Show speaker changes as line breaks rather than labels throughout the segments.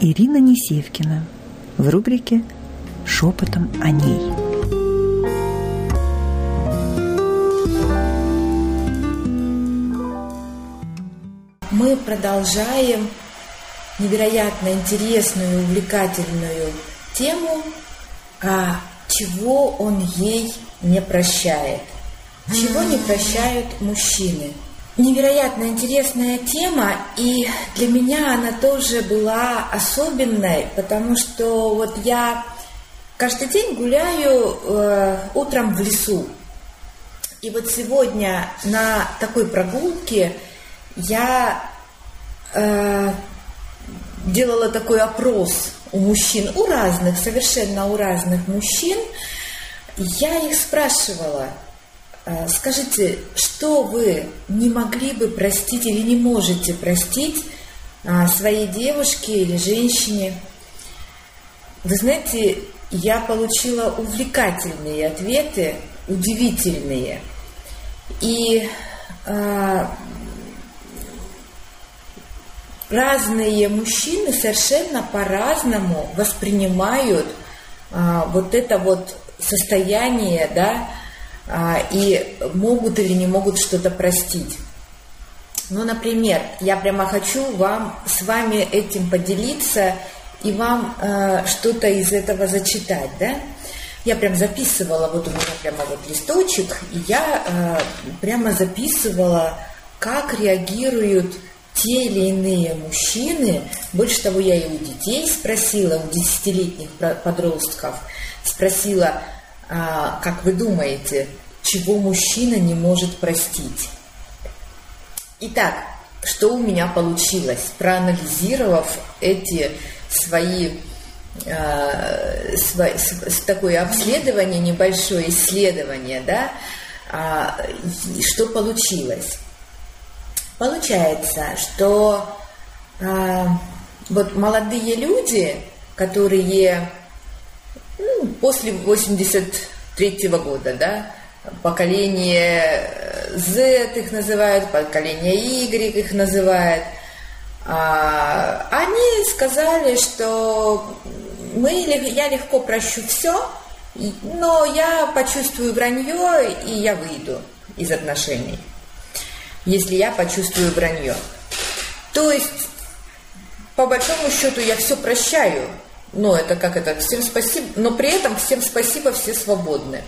Ирина Несевкина в рубрике «Шепотом о ней».
Мы продолжаем невероятно интересную, увлекательную тему, а чего он ей не прощает. Чего не прощают мужчины – Невероятно интересная тема, и для меня она тоже была особенной, потому что вот я каждый день гуляю э, утром в лесу. И вот сегодня на такой прогулке я э, делала такой опрос у мужчин, у разных, совершенно у разных мужчин. Я их спрашивала – скажите, что вы не могли бы простить или не можете простить а, своей девушке или женщине? Вы знаете, я получила увлекательные ответы, удивительные. И а, разные мужчины совершенно по-разному воспринимают а, вот это вот состояние, да, и могут или не могут что-то простить. Ну, например, я прямо хочу вам с вами этим поделиться и вам э, что-то из этого зачитать, да? Я прям записывала, вот у меня прямо вот листочек, и я э, прямо записывала, как реагируют те или иные мужчины. Больше того, я и у детей спросила, у десятилетних подростков, спросила, а, как вы думаете, чего мужчина не может простить? Итак, что у меня получилось, проанализировав эти свои э, сво, с, такое обследование, небольшое исследование, да, э, что получилось? Получается, что э, вот молодые люди, которые ну, после 83 -го года, да, поколение Z их называют, поколение Y их называют, а, они сказали, что мы, я легко прощу все, но я почувствую вранье, и я выйду из отношений, если я почувствую вранье. То есть, по большому счету, я все прощаю, но это как это, всем спасибо, но при этом всем спасибо, все свободны.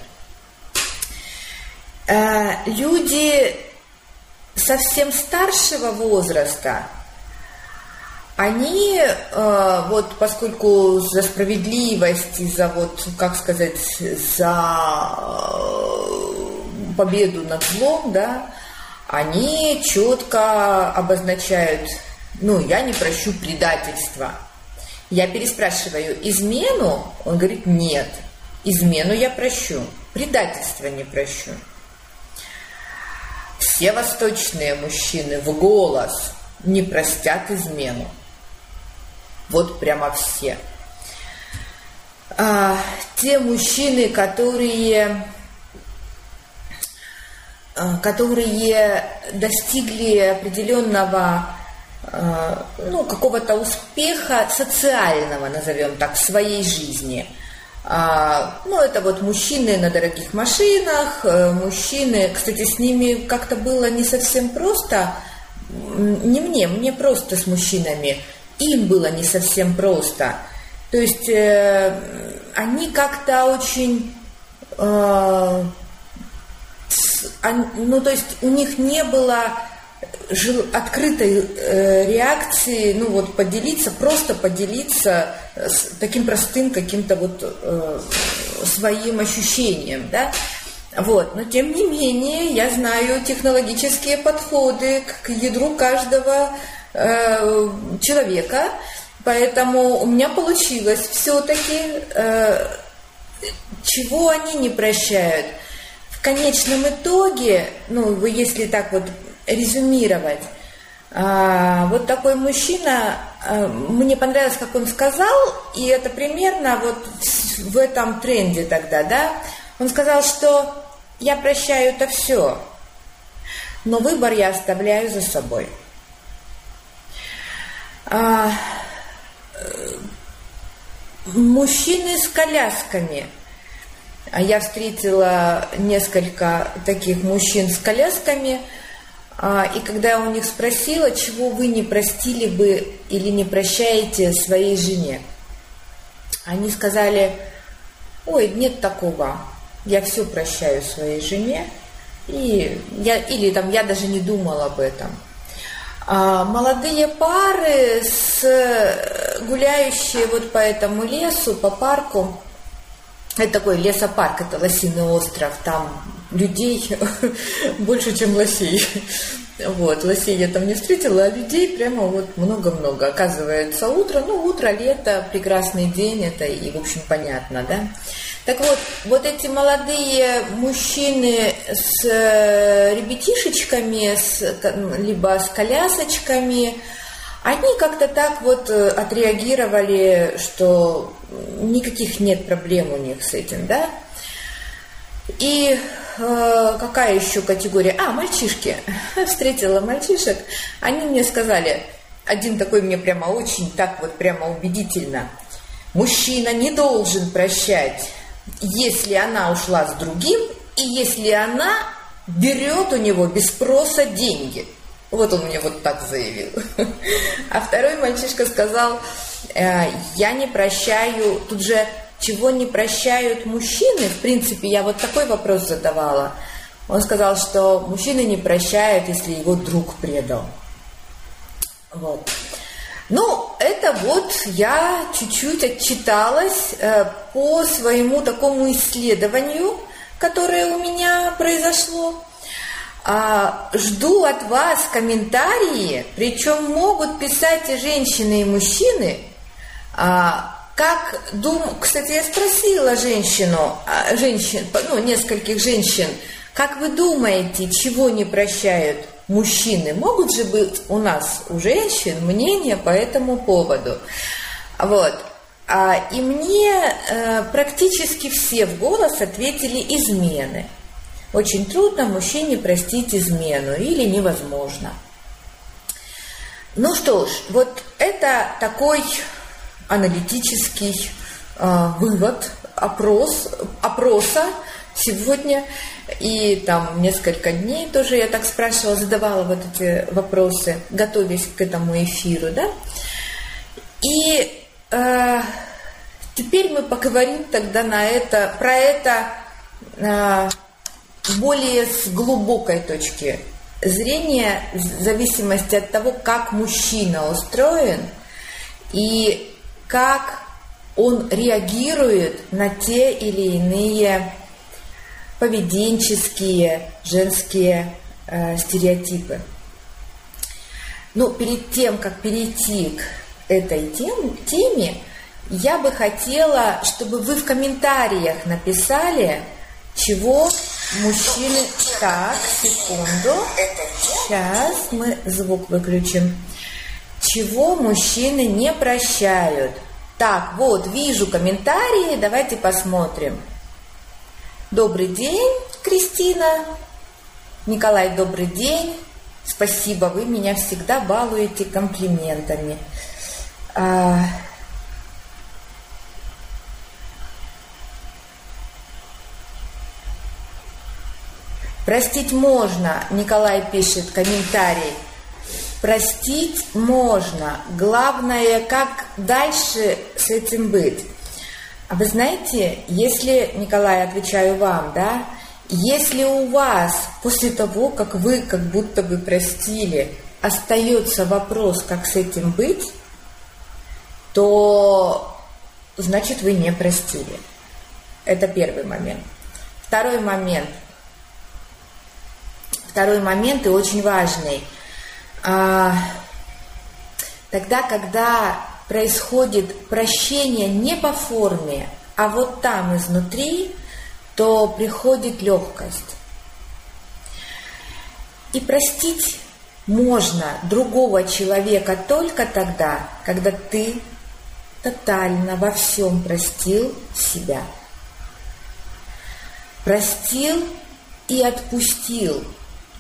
Э, люди совсем старшего возраста, они, э, вот поскольку за справедливость и за, вот, как сказать, за э, победу над злом, да, они четко обозначают, ну, я не прощу предательства – я переспрашиваю, измену? Он говорит, нет. Измену я прощу, предательство не прощу. Все восточные мужчины в голос не простят измену. Вот прямо все. А, те мужчины, которые, а, которые достигли определенного ну, какого-то успеха социального, назовем так, в своей жизни. А, ну, это вот мужчины на дорогих машинах, э, мужчины, кстати, с ними как-то было не совсем просто, не мне, мне просто с мужчинами, им было не совсем просто. То есть э, они как-то очень, э, ну, то есть у них не было открытой э, реакции, ну вот поделиться, просто поделиться с таким простым каким-то вот э, своим ощущением, да. Вот, но тем не менее я знаю технологические подходы к ядру каждого э, человека, поэтому у меня получилось все-таки, э, чего они не прощают. В конечном итоге, ну, если так вот резюмировать. А, вот такой мужчина, а, мне понравилось, как он сказал, и это примерно вот в этом тренде тогда, да. Он сказал, что я прощаю это все, но выбор я оставляю за собой. А, мужчины с колясками. Я встретила несколько таких мужчин с колясками, и когда я у них спросила, чего вы не простили бы или не прощаете своей жене, они сказали, ой, нет такого, я все прощаю своей жене, и я, или там я даже не думала об этом. А молодые пары, с, гуляющие вот по этому лесу, по парку, это такой лесопарк, это Лосиный остров, там людей больше, чем лосей. Вот, лосей я там не встретила, а людей прямо вот много-много. Оказывается, утро, ну, утро, лето, прекрасный день, это и, в общем, понятно, да. Так вот, вот эти молодые мужчины с э, ребятишечками, с, либо с колясочками, они как-то так вот э, отреагировали, что никаких нет проблем у них с этим, да. И э, какая еще категория? А, мальчишки. Встретила мальчишек. Они мне сказали, один такой мне прямо очень так вот прямо убедительно. Мужчина не должен прощать если она ушла с другим, и если она берет у него без спроса деньги. Вот он мне вот так заявил. А второй мальчишка сказал, «Э, я не прощаю, тут же чего не прощают мужчины, в принципе, я вот такой вопрос задавала. Он сказал, что мужчины не прощают, если его друг предал. Вот. Ну, это вот я чуть-чуть отчиталась э, по своему такому исследованию, которое у меня произошло. А, жду от вас комментарии, причем могут писать и женщины, и мужчины. А, как дум... Кстати, я спросила женщину, а, женщин, ну, нескольких женщин, как вы думаете, чего не прощают мужчины. Могут же быть у нас, у женщин, мнения по этому поводу. Вот. А, и мне э, практически все в голос ответили измены. Очень трудно мужчине простить измену или невозможно. Ну что ж, вот это такой аналитический э, вывод, опрос, опроса сегодня. И там несколько дней тоже я так спрашивала, задавала вот эти вопросы, готовясь к этому эфиру, да. И э, теперь мы поговорим тогда на это, про это э, более с глубокой точки зрения, в зависимости от того, как мужчина устроен и как он реагирует на те или иные поведенческие женские э, стереотипы. Но перед тем, как перейти к этой тем, теме, я бы хотела, чтобы вы в комментариях написали, чего мужчины... Так, секунду. Сейчас мы звук выключим. Чего мужчины не прощают? Так, вот, вижу комментарии, давайте посмотрим. Добрый день, Кристина. Николай, добрый день. Спасибо, вы меня всегда балуете комплиментами. А... Простить можно, Николай пишет комментарий. Простить можно. Главное, как дальше с этим быть. А вы знаете, если, Николай, отвечаю вам, да, если у вас после того, как вы как будто бы простили, остается вопрос, как с этим быть, то значит вы не простили. Это первый момент. Второй момент. Второй момент и очень важный. А, тогда, когда происходит прощение не по форме, а вот там изнутри, то приходит легкость. И простить можно другого человека только тогда, когда ты тотально во всем простил себя. Простил и отпустил.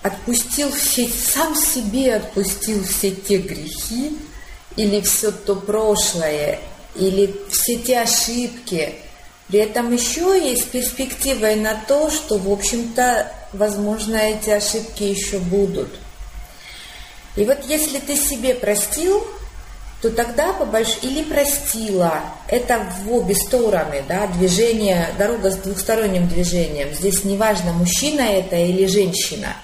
Отпустил все, сам себе отпустил все те грехи, или все то прошлое или все те ошибки. При этом еще есть перспектива и на то, что, в общем-то, возможно, эти ошибки еще будут. И вот если ты себе простил, то тогда по больш... или простила, это в обе стороны, да, движение, дорога с двухсторонним движением. Здесь неважно, мужчина это или женщина.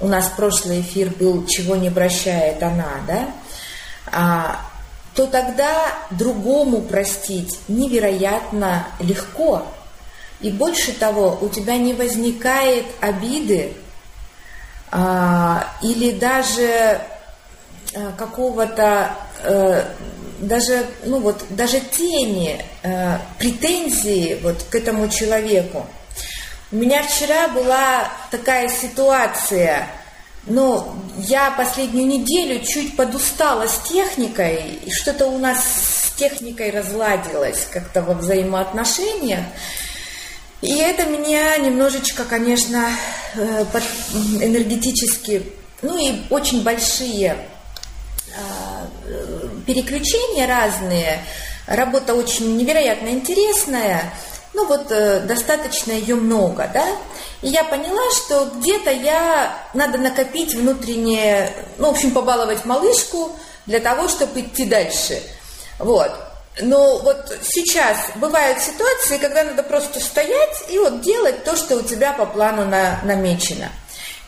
У нас прошлый эфир был «Чего не прощает она», да, а, то тогда другому простить невероятно легко. И больше того, у тебя не возникает обиды а, или даже а, какого-то э, даже, ну вот, даже тени, э, претензии вот к этому человеку. У меня вчера была такая ситуация, но я последнюю неделю чуть подустала с техникой, и что-то у нас с техникой разладилось как-то во взаимоотношениях. И это меня немножечко, конечно, э, энергетически, ну и очень большие а, переключения разные. Работа очень невероятно интересная, ну вот э, достаточно ее много, да. И я поняла, что где-то я надо накопить внутреннее, ну, в общем, побаловать малышку для того, чтобы идти дальше. Вот. Но вот сейчас бывают ситуации, когда надо просто стоять и вот делать то, что у тебя по плану на, намечено.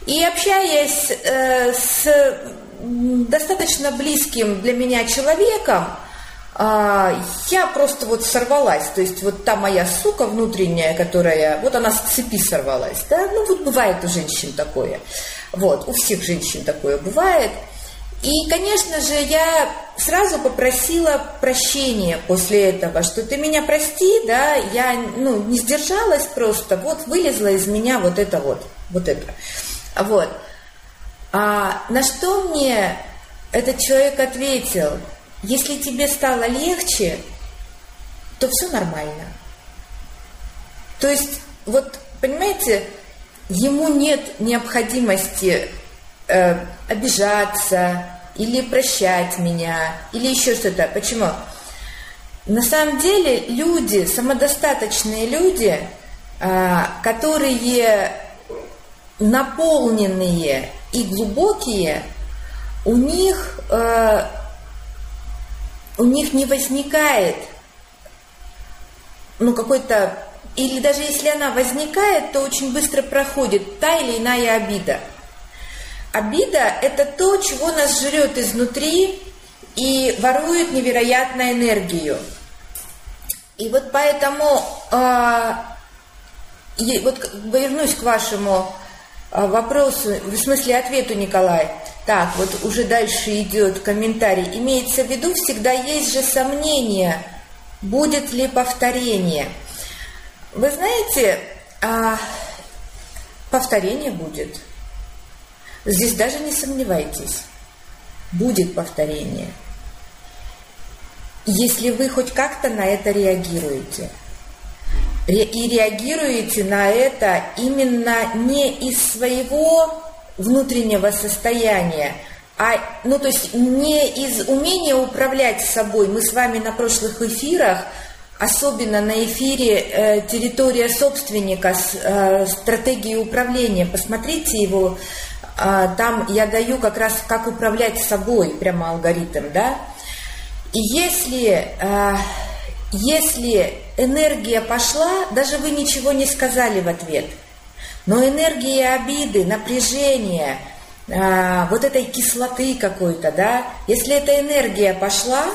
И общаясь э, с достаточно близким для меня человеком, а, я просто вот сорвалась. То есть вот та моя сука внутренняя, которая, вот она с цепи сорвалась. Да? Ну вот бывает у женщин такое. Вот, у всех женщин такое бывает. И, конечно же, я сразу попросила прощения после этого, что ты меня прости, да, я ну, не сдержалась просто, вот вылезла из меня вот это вот, вот это. Вот. А на что мне этот человек ответил, если тебе стало легче, то все нормально. То есть, вот, понимаете, ему нет необходимости э, обижаться или прощать меня, или еще что-то. Почему? На самом деле люди, самодостаточные люди, э, которые наполненные и глубокие, у них, э, у них не возникает ну, какой-то, или даже если она возникает, то очень быстро проходит та или иная обида. Обида – это то, чего нас жрет изнутри и ворует невероятную энергию. И вот поэтому, э, вот вернусь к вашему а, вопросу, в смысле ответу, Николай. Так, вот уже дальше идет комментарий. Имеется в виду, всегда есть же сомнение, будет ли повторение. Вы знаете, а, повторение будет. Здесь даже не сомневайтесь. Будет повторение. Если вы хоть как-то на это реагируете – и реагируете на это именно не из своего внутреннего состояния, а, ну, то есть не из умения управлять собой. Мы с вами на прошлых эфирах, особенно на эфире э, «Территория собственника», с, э, «Стратегии управления», посмотрите его, э, там я даю как раз, как управлять собой, прямо алгоритм, да. И если э, если энергия пошла, даже вы ничего не сказали в ответ, но энергия обиды, напряжения, а, вот этой кислоты какой-то, да, если эта энергия пошла,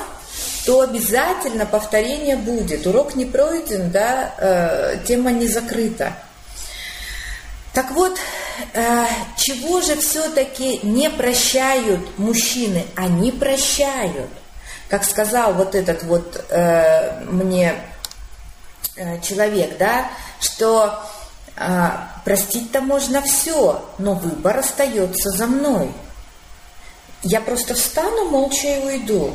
то обязательно повторение будет. Урок не пройден, да, э, тема не закрыта. Так вот, э, чего же все-таки не прощают мужчины? Они прощают как сказал вот этот вот э, мне э, человек, да, что э, простить-то можно все, но выбор остается за мной. Я просто встану молча и уйду.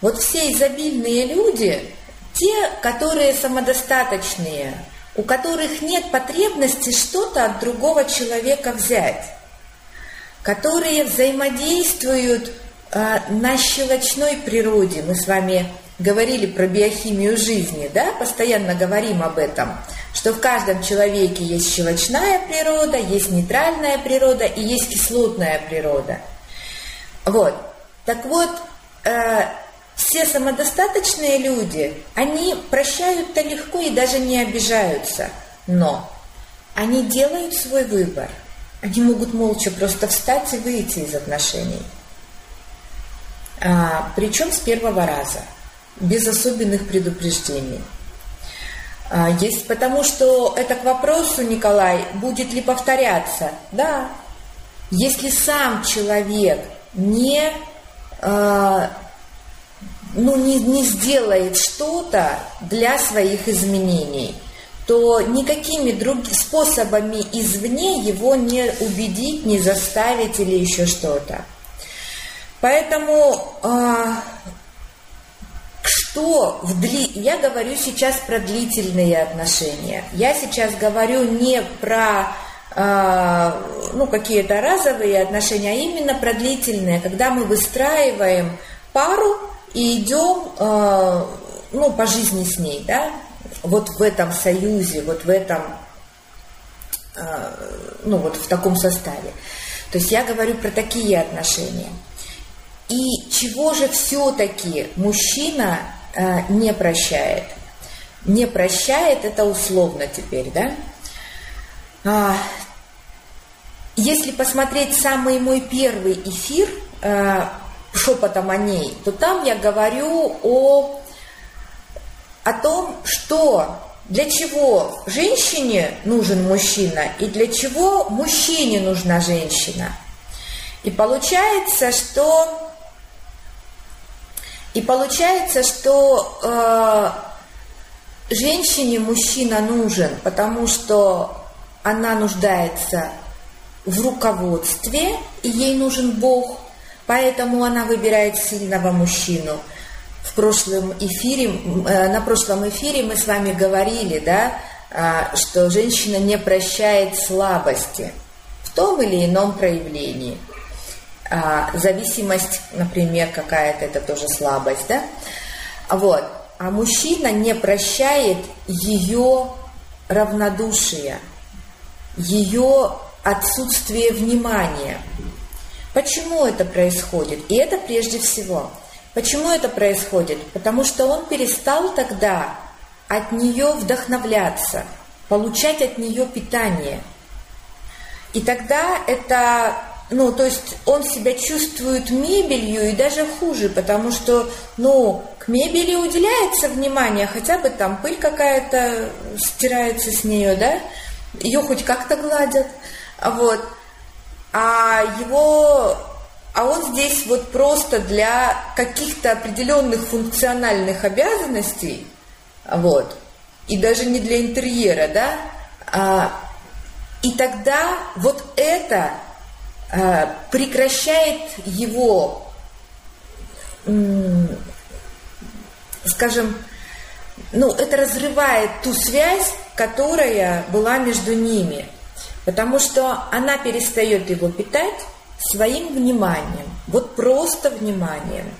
Вот все изобильные люди, те, которые самодостаточные, у которых нет потребности что-то от другого человека взять, которые взаимодействуют на щелочной природе мы с вами говорили про биохимию жизни, да, постоянно говорим об этом, что в каждом человеке есть щелочная природа, есть нейтральная природа и есть кислотная природа. Вот. Так вот, э, все самодостаточные люди, они прощают-то легко и даже не обижаются. Но они делают свой выбор. Они могут молча просто встать и выйти из отношений. А, причем с первого раза, без особенных предупреждений. А, есть, потому что это к вопросу, Николай, будет ли повторяться? Да. Если сам человек не, а, ну, не, не сделает что-то для своих изменений – то никакими другими способами извне его не убедить, не заставить или еще что-то. Поэтому э, что в дли... я говорю сейчас про длительные отношения. Я сейчас говорю не про э, ну, какие-то разовые отношения, а именно про длительные, когда мы выстраиваем пару и идем э, ну, по жизни с ней, да, вот в этом союзе, вот в этом, э, ну вот в таком составе. То есть я говорю про такие отношения. И чего же все-таки мужчина э, не прощает? Не прощает, это условно теперь, да? А, если посмотреть самый мой первый эфир э, шепотом о ней, то там я говорю о о том, что для чего женщине нужен мужчина и для чего мужчине нужна женщина. И получается, что и получается, что э, женщине мужчина нужен, потому что она нуждается в руководстве, и ей нужен Бог, поэтому она выбирает сильного мужчину – в прошлом эфире, э, на прошлом эфире мы с вами говорили, да, а, что женщина не прощает слабости в том или ином проявлении. А, зависимость, например, какая-то, это тоже слабость, да? Вот. А мужчина не прощает ее равнодушие, ее отсутствие внимания. Почему это происходит? И это прежде всего – Почему это происходит? Потому что он перестал тогда от нее вдохновляться, получать от нее питание. И тогда это, ну, то есть он себя чувствует мебелью и даже хуже, потому что, ну, к мебели уделяется внимание, хотя бы там пыль какая-то стирается с нее, да, ее хоть как-то гладят, вот. А его а он здесь вот просто для каких-то определенных функциональных обязанностей, вот, и даже не для интерьера, да, а, и тогда вот это прекращает его, скажем, ну, это разрывает ту связь, которая была между ними, потому что она перестает его питать, своим вниманием, вот просто вниманием.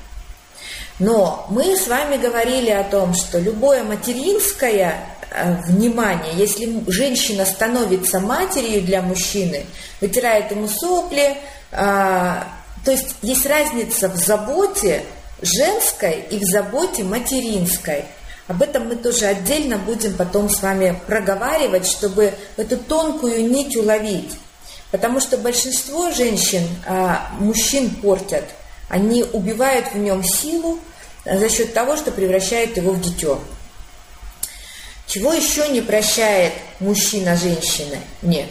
Но мы с вами говорили о том, что любое материнское э, внимание, если женщина становится матерью для мужчины, вытирает ему сопли, а, то есть есть разница в заботе женской и в заботе материнской. Об этом мы тоже отдельно будем потом с вами проговаривать, чтобы эту тонкую нить уловить. Потому что большинство женщин а, мужчин портят. Они убивают в нем силу за счет того, что превращают его в дитё. Чего еще не прощает мужчина женщины? Нет.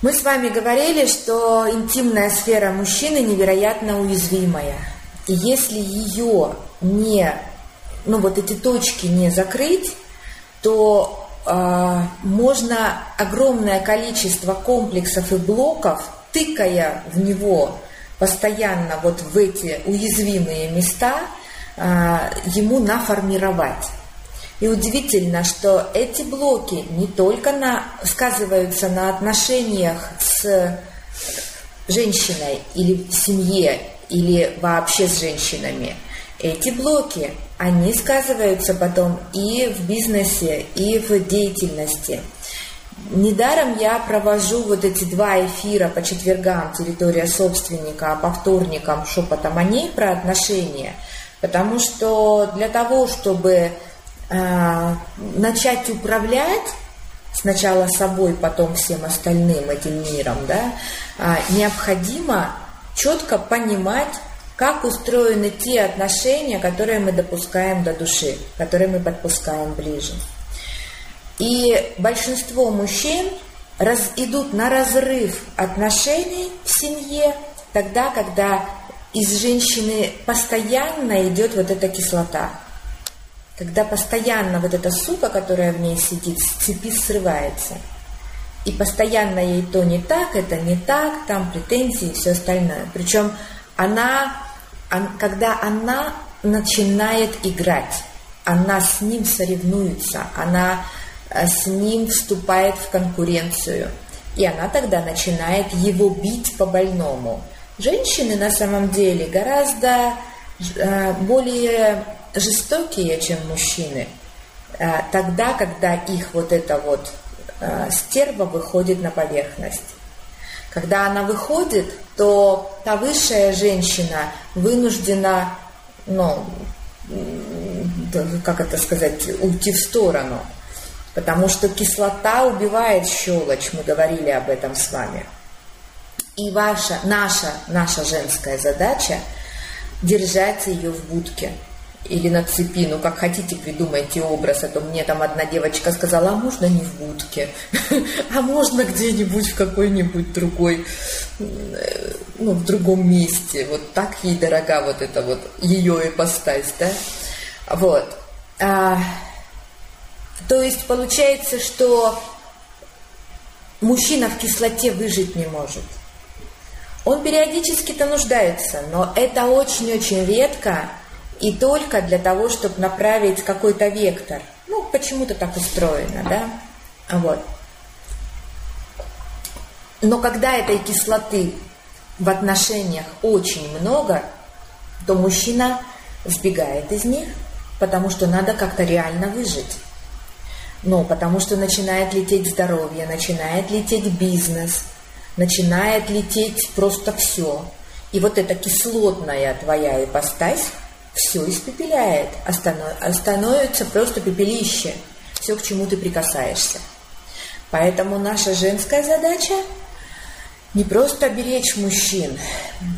Мы с вами говорили, что интимная сфера мужчины невероятно уязвимая. И если ее не, ну вот эти точки не закрыть, то а, можно огромное количество комплексов и блоков, тыкая в него постоянно вот в эти уязвимые места, а, ему наформировать. И удивительно, что эти блоки не только на, сказываются на отношениях с женщиной или в семье, или вообще с женщинами. Эти блоки, они сказываются потом и в бизнесе, и в деятельности. Недаром я провожу вот эти два эфира по четвергам «Территория собственника», а по вторникам «Шепотом о ней» про отношения. Потому что для того, чтобы э, начать управлять сначала собой, потом всем остальным этим миром, да, э, необходимо четко понимать, как устроены те отношения, которые мы допускаем до души, которые мы подпускаем ближе. И большинство мужчин раз, идут на разрыв отношений в семье тогда, когда из женщины постоянно идет вот эта кислота. Когда постоянно вот эта сука, которая в ней сидит, с цепи срывается. И постоянно ей то не так, это не так, там претензии и все остальное. Причем она, когда она начинает играть, она с ним соревнуется, она Э, с ним вступает в конкуренцию. И она тогда начинает его бить по больному. Женщины на самом деле гораздо э, более жестокие, чем мужчины. Э, тогда, когда их вот эта вот стерва выходит на поверхность. Когда она выходит, то та высшая женщина вынуждена, ну, как это сказать, уйти в сторону – Потому что кислота убивает щелочь, мы говорили об этом с вами. И ваша, наша, наша женская задача держать ее в будке или на цепи, ну как хотите придумайте образ, а то мне там одна девочка сказала, а можно не в будке, а можно где-нибудь в какой-нибудь другой, ну в другом месте, вот так ей дорога вот эта вот ее ипостась, да, вот. А, то есть получается, что мужчина в кислоте выжить не может. Он периодически-то нуждается, но это очень-очень редко и только для того, чтобы направить какой-то вектор. Ну, почему-то так устроено, да? Вот. Но когда этой кислоты в отношениях очень много, то мужчина сбегает из них, потому что надо как-то реально выжить. Ну, потому что начинает лететь здоровье, начинает лететь бизнес, начинает лететь просто все. И вот эта кислотная твоя ипостась все испепеляет, становится просто пепелище, все, к чему ты прикасаешься. Поэтому наша женская задача не просто беречь мужчин.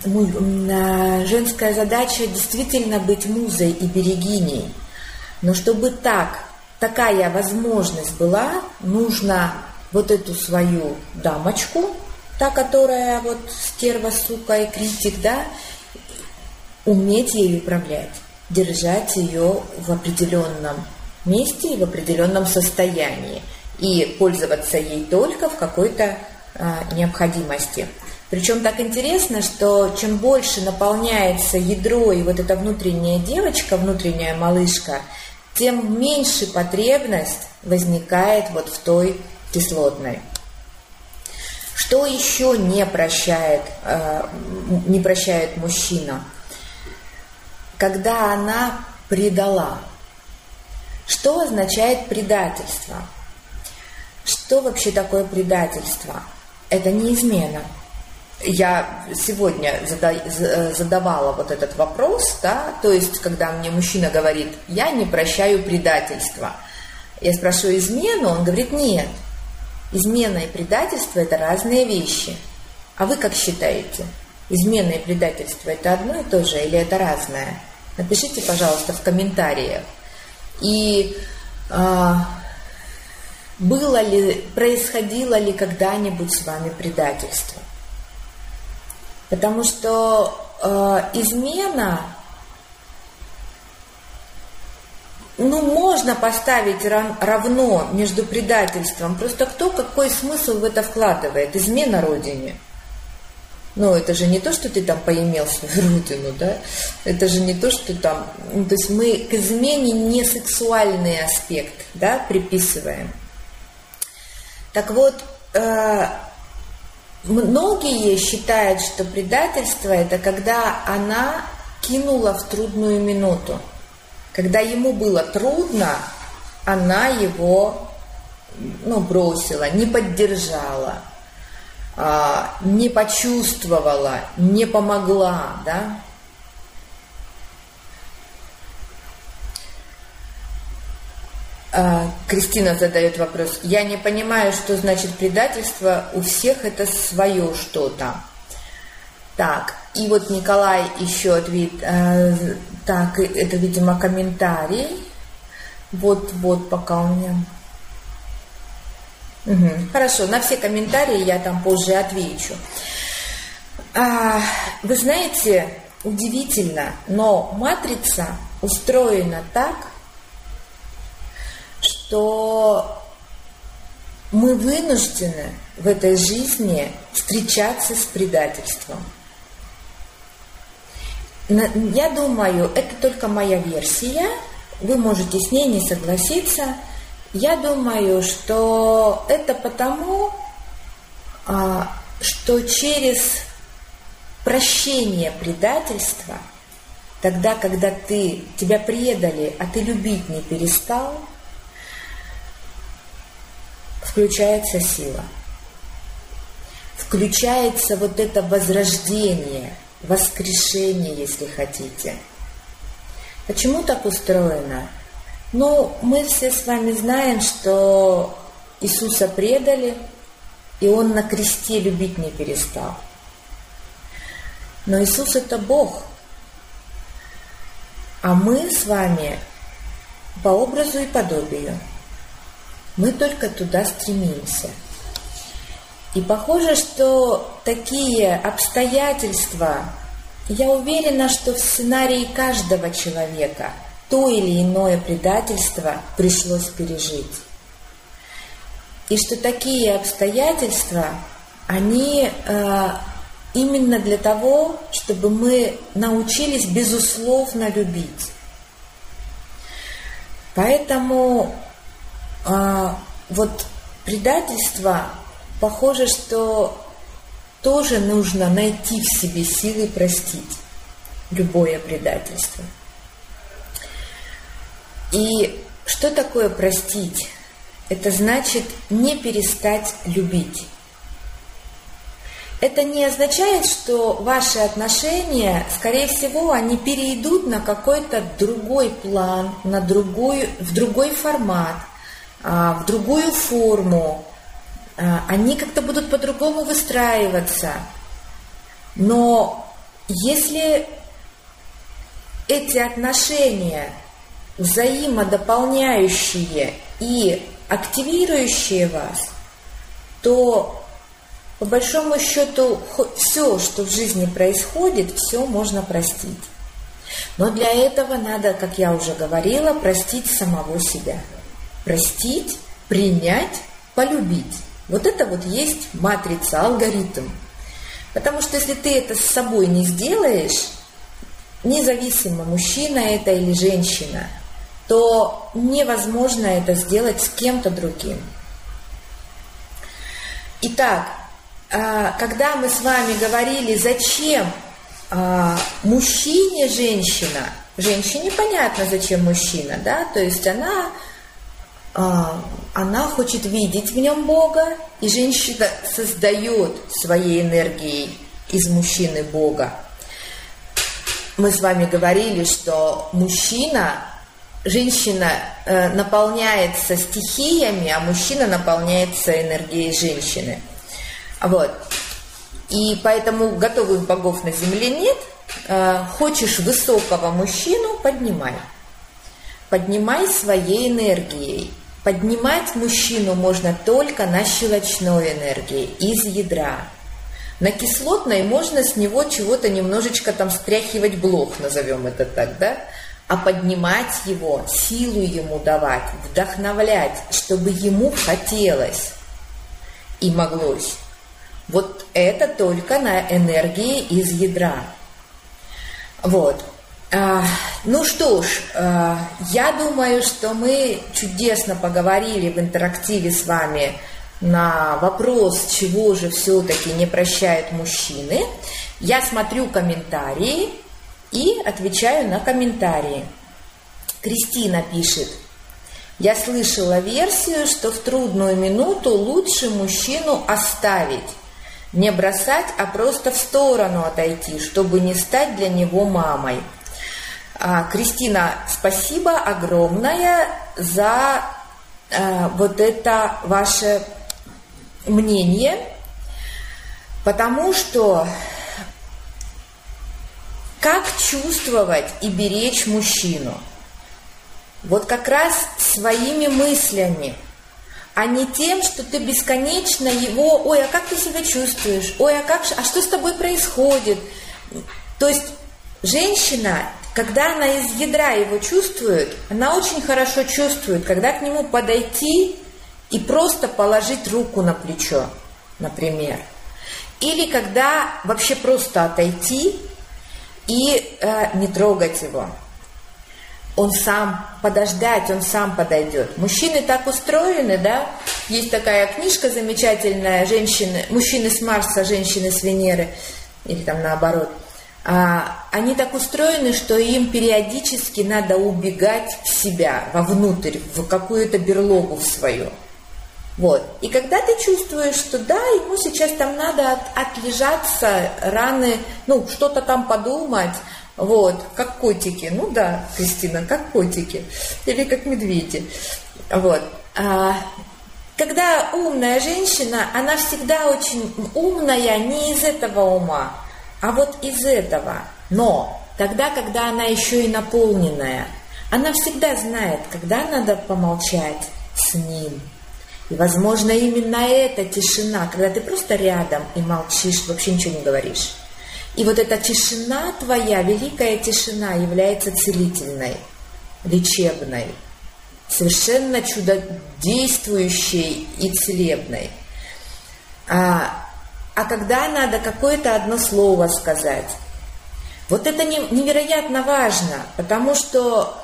А, женская задача действительно быть музой и берегиней. Но чтобы так такая возможность была, нужно вот эту свою дамочку, та, которая вот стерва, сука и критик, да, уметь ей управлять, держать ее в определенном месте и в определенном состоянии и пользоваться ей только в какой-то а, необходимости. Причем так интересно, что чем больше наполняется ядро и вот эта внутренняя девочка, внутренняя малышка, тем меньше потребность возникает вот в той кислотной. Что еще не прощает, э, не прощает мужчина? Когда она предала. Что означает предательство? Что вообще такое предательство? Это не измена я сегодня задавала вот этот вопрос, да, то есть, когда мне мужчина говорит, я не прощаю предательства, я спрашиваю измену, он говорит, нет, измена и предательство – это разные вещи. А вы как считаете? Измена и предательство – это одно и то же или это разное? Напишите, пожалуйста, в комментариях. И а, было ли, происходило ли когда-нибудь с вами предательство? Потому что э, измена, ну, можно поставить равно между предательством. Просто кто какой смысл в это вкладывает? Измена родине. Ну, это же не то, что ты там поимел свою родину, да? Это же не то, что там... Ну, то есть мы к измене не сексуальный аспект, да, приписываем. Так вот, э, Многие считают, что предательство – это когда она кинула в трудную минуту. Когда ему было трудно, она его ну, бросила, не поддержала, а, не почувствовала, не помогла, да. А, Кристина задает вопрос. Я не понимаю, что значит предательство. У всех это свое что-то. Так, и вот Николай еще ответит. Э, так, это, видимо, комментарий. Вот, вот, пока у меня. Угу. Хорошо, на все комментарии я там позже отвечу. А, вы знаете, удивительно, но матрица устроена так, что мы вынуждены в этой жизни встречаться с предательством. Я думаю, это только моя версия, вы можете с ней не согласиться. Я думаю, что это потому, а, что через прощение предательства, тогда, когда ты, тебя предали, а ты любить не перестал, включается сила. Включается вот это возрождение, воскрешение, если хотите. Почему так устроено? Ну, мы все с вами знаем, что Иисуса предали, и Он на кресте любить не перестал. Но Иисус это Бог. А мы с вами по образу и подобию – мы только туда стремимся. И похоже, что такие обстоятельства, я уверена, что в сценарии каждого человека то или иное предательство пришлось пережить. И что такие обстоятельства, они э, именно для того, чтобы мы научились безусловно любить. Поэтому а, вот предательство, похоже, что тоже нужно найти в себе силы простить любое предательство. И что такое простить? Это значит не перестать любить. Это не означает, что ваши отношения, скорее всего, они перейдут на какой-то другой план, на другой, в другой формат – а, в другую форму, а, они как-то будут по-другому выстраиваться. Но если эти отношения взаимодополняющие и активирующие вас, то по большому счету все, что в жизни происходит, все можно простить. Но для этого надо, как я уже говорила, простить самого себя – простить, принять, полюбить. Вот это вот есть матрица, алгоритм. Потому что если ты это с собой не сделаешь, независимо, мужчина это или женщина, то невозможно это сделать с кем-то другим. Итак, а, когда мы с вами говорили, зачем а, мужчине женщина, женщине понятно, зачем мужчина, да, то есть она а, она хочет видеть в нем Бога, и женщина создает своей энергией из мужчины Бога. Мы с вами говорили, что мужчина, женщина э, наполняется стихиями, а мужчина наполняется энергией женщины. Вот. И поэтому готовых богов на земле нет. Э, хочешь высокого мужчину, поднимай. Поднимай своей энергией. Поднимать мужчину можно только на щелочной энергии, из ядра. На кислотной можно с него чего-то немножечко там стряхивать блок, назовем это так, да? А поднимать его, силу ему давать, вдохновлять, чтобы ему хотелось и моглось. Вот это только на энергии из ядра. Вот. А, ну что ж, а, я думаю, что мы чудесно поговорили в интерактиве с вами на вопрос, чего же все-таки не прощают мужчины. Я смотрю комментарии, и отвечаю на комментарии. Кристина пишет, я слышала версию, что в трудную минуту лучше мужчину оставить, не бросать, а просто в сторону отойти, чтобы не стать для него мамой. А, Кристина, спасибо огромное за а, вот это ваше мнение, потому что как чувствовать и беречь мужчину? Вот как раз своими мыслями, а не тем, что ты бесконечно его, ой, а как ты себя чувствуешь, ой, а как, а что с тобой происходит? То есть женщина, когда она из ядра его чувствует, она очень хорошо чувствует, когда к нему подойти и просто положить руку на плечо, например. Или когда вообще просто отойти и э, не трогать его. Он сам подождать, он сам подойдет. Мужчины так устроены, да? Есть такая книжка замечательная, женщины, мужчины с Марса, женщины с Венеры, или там наоборот. А, они так устроены, что им периодически надо убегать в себя, вовнутрь, в какую-то берлогу в свою. Вот. И когда ты чувствуешь, что да, ему сейчас там надо от, отлежаться, раны, ну, что-то там подумать, вот, как котики. Ну да, Кристина, как котики. Или как медведи. Вот. А, когда умная женщина, она всегда очень умная не из этого ума, а вот из этого. Но тогда, когда она еще и наполненная, она всегда знает, когда надо помолчать с ним, и, возможно, именно эта тишина, когда ты просто рядом и молчишь, вообще ничего не говоришь. И вот эта тишина твоя, великая тишина, является целительной, лечебной, совершенно чудодействующей и целебной. А, а когда надо какое-то одно слово сказать, вот это невероятно важно, потому что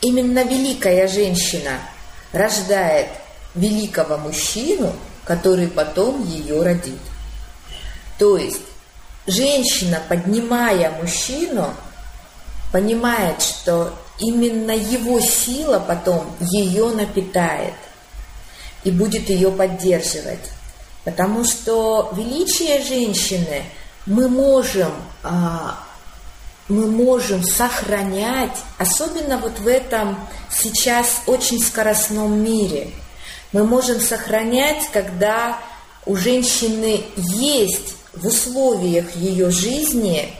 именно великая женщина – рождает великого мужчину, который потом ее родит. То есть женщина, поднимая мужчину, понимает, что именно его сила потом ее напитает и будет ее поддерживать. Потому что величие женщины мы можем а, мы можем сохранять, особенно вот в этом сейчас очень скоростном мире, мы можем сохранять, когда у женщины есть в условиях ее жизни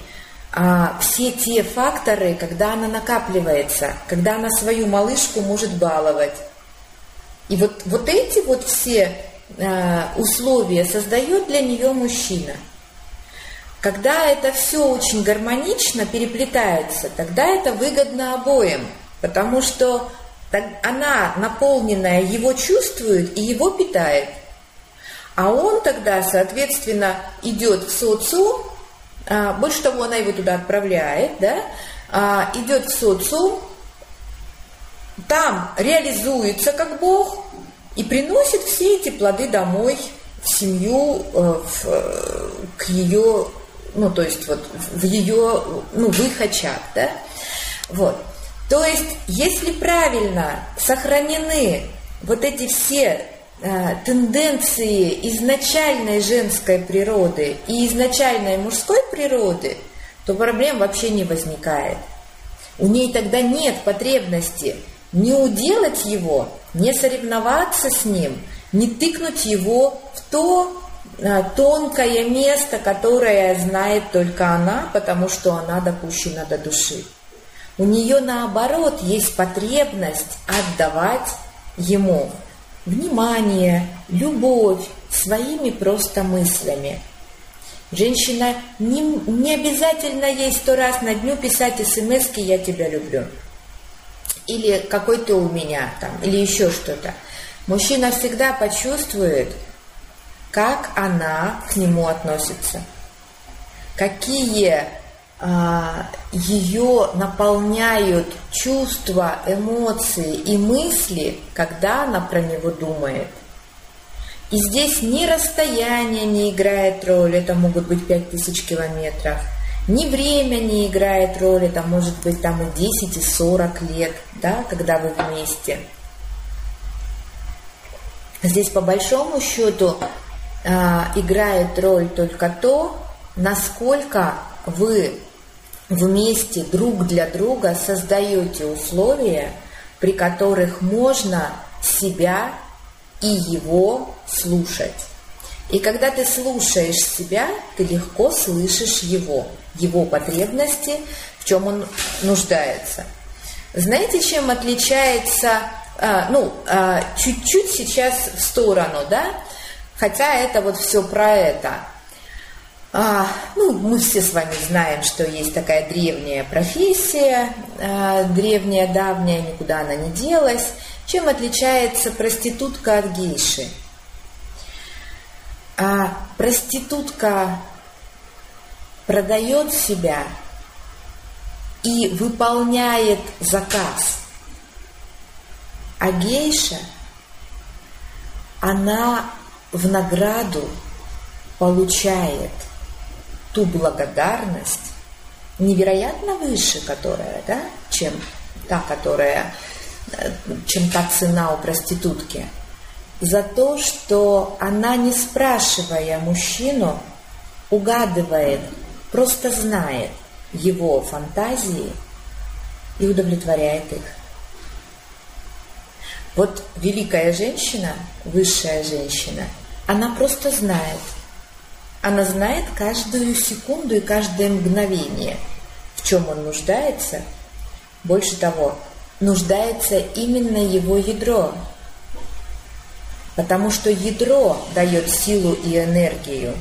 а, все те факторы, когда она накапливается, когда она свою малышку может баловать. И вот, вот эти вот все а, условия создает для нее мужчина – когда это все очень гармонично переплетается, тогда это выгодно обоим, потому что она, наполненная, его чувствует и его питает. А он тогда, соответственно, идет в социум, а, больше того, она его туда отправляет, да, а, идет в социум, там реализуется как Бог и приносит все эти плоды домой, в семью, э, в, э, к ее ну, то есть вот в ее, ну, в их очаг, да, вот. То есть, если правильно сохранены вот эти все э, тенденции изначальной женской природы и изначальной мужской природы, то проблем вообще не возникает. У ней тогда нет потребности не уделать его, не соревноваться с ним, не тыкнуть его в то, тонкое место, которое знает только она, потому что она допущена до души. У нее наоборот есть потребность отдавать ему внимание, любовь своими просто мыслями. Женщина не, не обязательно ей сто раз на дню писать смс «я тебя люблю» или «какой ты у меня» там, или еще что-то. Мужчина всегда почувствует, как она к нему относится, какие а, ее наполняют чувства, эмоции и мысли, когда она про него думает. И здесь ни расстояние не играет роль, это могут быть пять тысяч километров, Ни время не играет роли, там может быть там и 10, и 40 лет, да, когда вы вместе. Здесь по большому счету играет роль только то, насколько вы вместе друг для друга создаете условия, при которых можно себя и его слушать. И когда ты слушаешь себя, ты легко слышишь его, его потребности, в чем он нуждается. Знаете, чем отличается, а, ну, а, чуть-чуть сейчас в сторону, да, хотя это вот все про это. А, ну, мы все с вами знаем, что есть такая древняя профессия, а, древняя, давняя, никуда она не делась. Чем отличается проститутка от гейши? А проститутка продает себя и выполняет заказ. А гейша, она в награду получает ту благодарность, невероятно выше, которая, да, чем та, которая, э, чем та цена у проститутки, за то, что она, не спрашивая мужчину, угадывает, просто знает его фантазии и удовлетворяет их. Вот великая женщина, высшая женщина, она просто знает. Она знает каждую секунду и каждое мгновение, в чем он нуждается. Больше того, нуждается именно его ядро. Потому что ядро дает силу и энергию.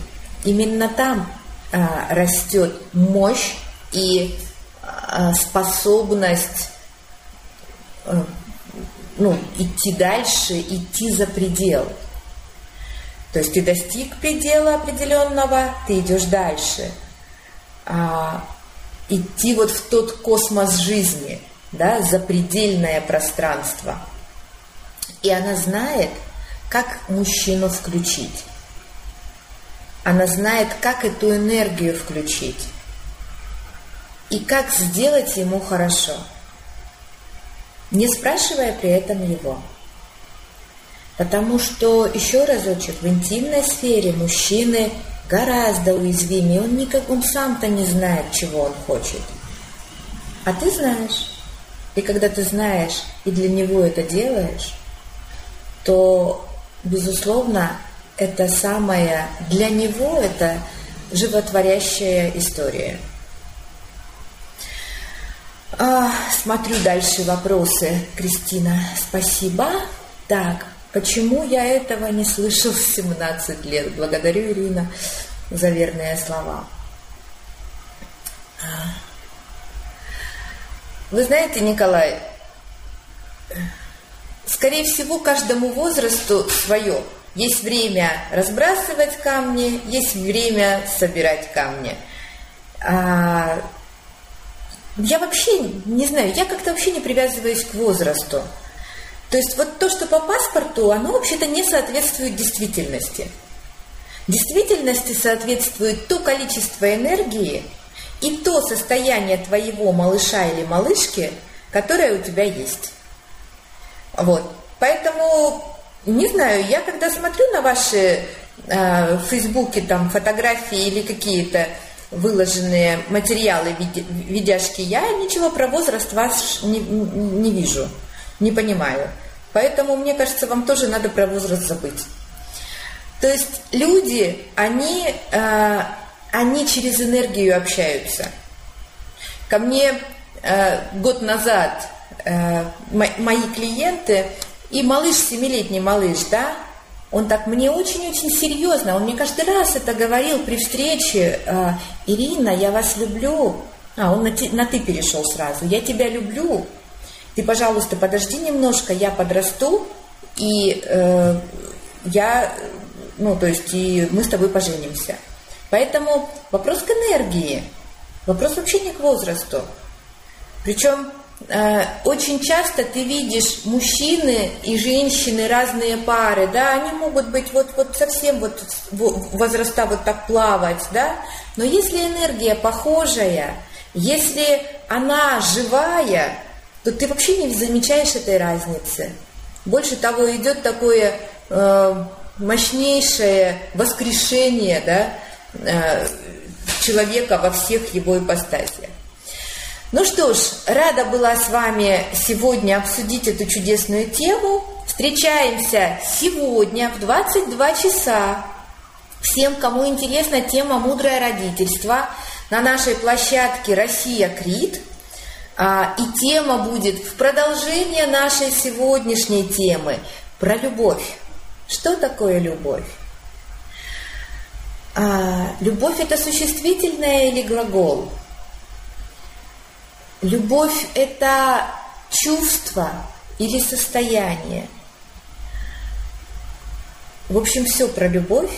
Именно там а, растет мощь и а, способность а, ну, идти дальше, идти за предел. То есть ты достиг предела определенного, ты идешь дальше. А, идти вот в тот космос жизни, да, запредельное пространство. И она знает, как мужчину включить. Она знает, как эту энергию включить. И как сделать ему хорошо – не спрашивая при этом его. Потому что, еще разочек, в интимной сфере мужчины гораздо уязвимее. Он, никак, он сам-то не знает, чего он хочет. А ты знаешь. И когда ты знаешь и для него это делаешь, то, безусловно, это самое, для него это животворящая история – а, смотрю дальше вопросы, Кристина. Спасибо. Так, почему я этого не слышал с 17 лет? Благодарю, Ирина, за верные слова. А. Вы знаете, Николай, скорее всего, каждому возрасту свое. Есть время разбрасывать камни, есть время собирать камни. А, я вообще не знаю, я как-то вообще не привязываюсь к возрасту. То есть вот то, что по паспорту, оно вообще-то не соответствует действительности. Действительности соответствует то количество энергии и то состояние твоего малыша или малышки, которое у тебя есть. Вот. Поэтому, не знаю, я когда смотрю на ваши э, в Фейсбуке там фотографии или какие-то выложенные материалы, видяшки, я ничего про возраст вас не, не вижу, не понимаю. Поэтому, мне кажется, вам тоже надо про возраст забыть. То есть люди, они, э, они через энергию общаются. Ко мне э, год назад э, мои клиенты и малыш, семилетний малыш, да, он так мне очень-очень серьезно, он мне каждый раз это говорил при встрече, э, Ирина, я вас люблю. А, он на, ти, на ты перешел сразу, я тебя люблю. Ты, пожалуйста, подожди немножко, я подрасту, и э, я, ну, то есть, и мы с тобой поженимся. Поэтому вопрос к энергии, вопрос вообще не к возрасту. Причем э, очень часто ты видишь мужчины и женщины, разные пары, да, они могут быть вот, вот совсем вот возраста вот так плавать, да, но если энергия похожая, если она живая, то ты вообще не замечаешь этой разницы. Больше того, идет такое э, мощнейшее воскрешение да, э, человека во всех его ипостасиях. Ну что ж, рада была с вами сегодня обсудить эту чудесную тему. Встречаемся сегодня в 22 часа. Всем, кому интересна тема «Мудрое родительство», на нашей площадке «Россия Крит». А, и тема будет в продолжение нашей сегодняшней темы про любовь. Что такое любовь? А, любовь это существительное или глагол? Любовь это чувство или состояние? В общем, все про любовь.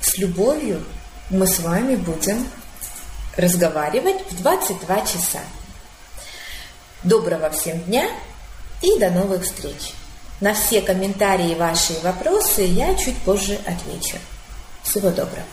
С любовью мы с вами будем разговаривать в 22 часа. Доброго всем дня и до новых встреч! На все комментарии, ваши вопросы я чуть позже отвечу. Всего доброго.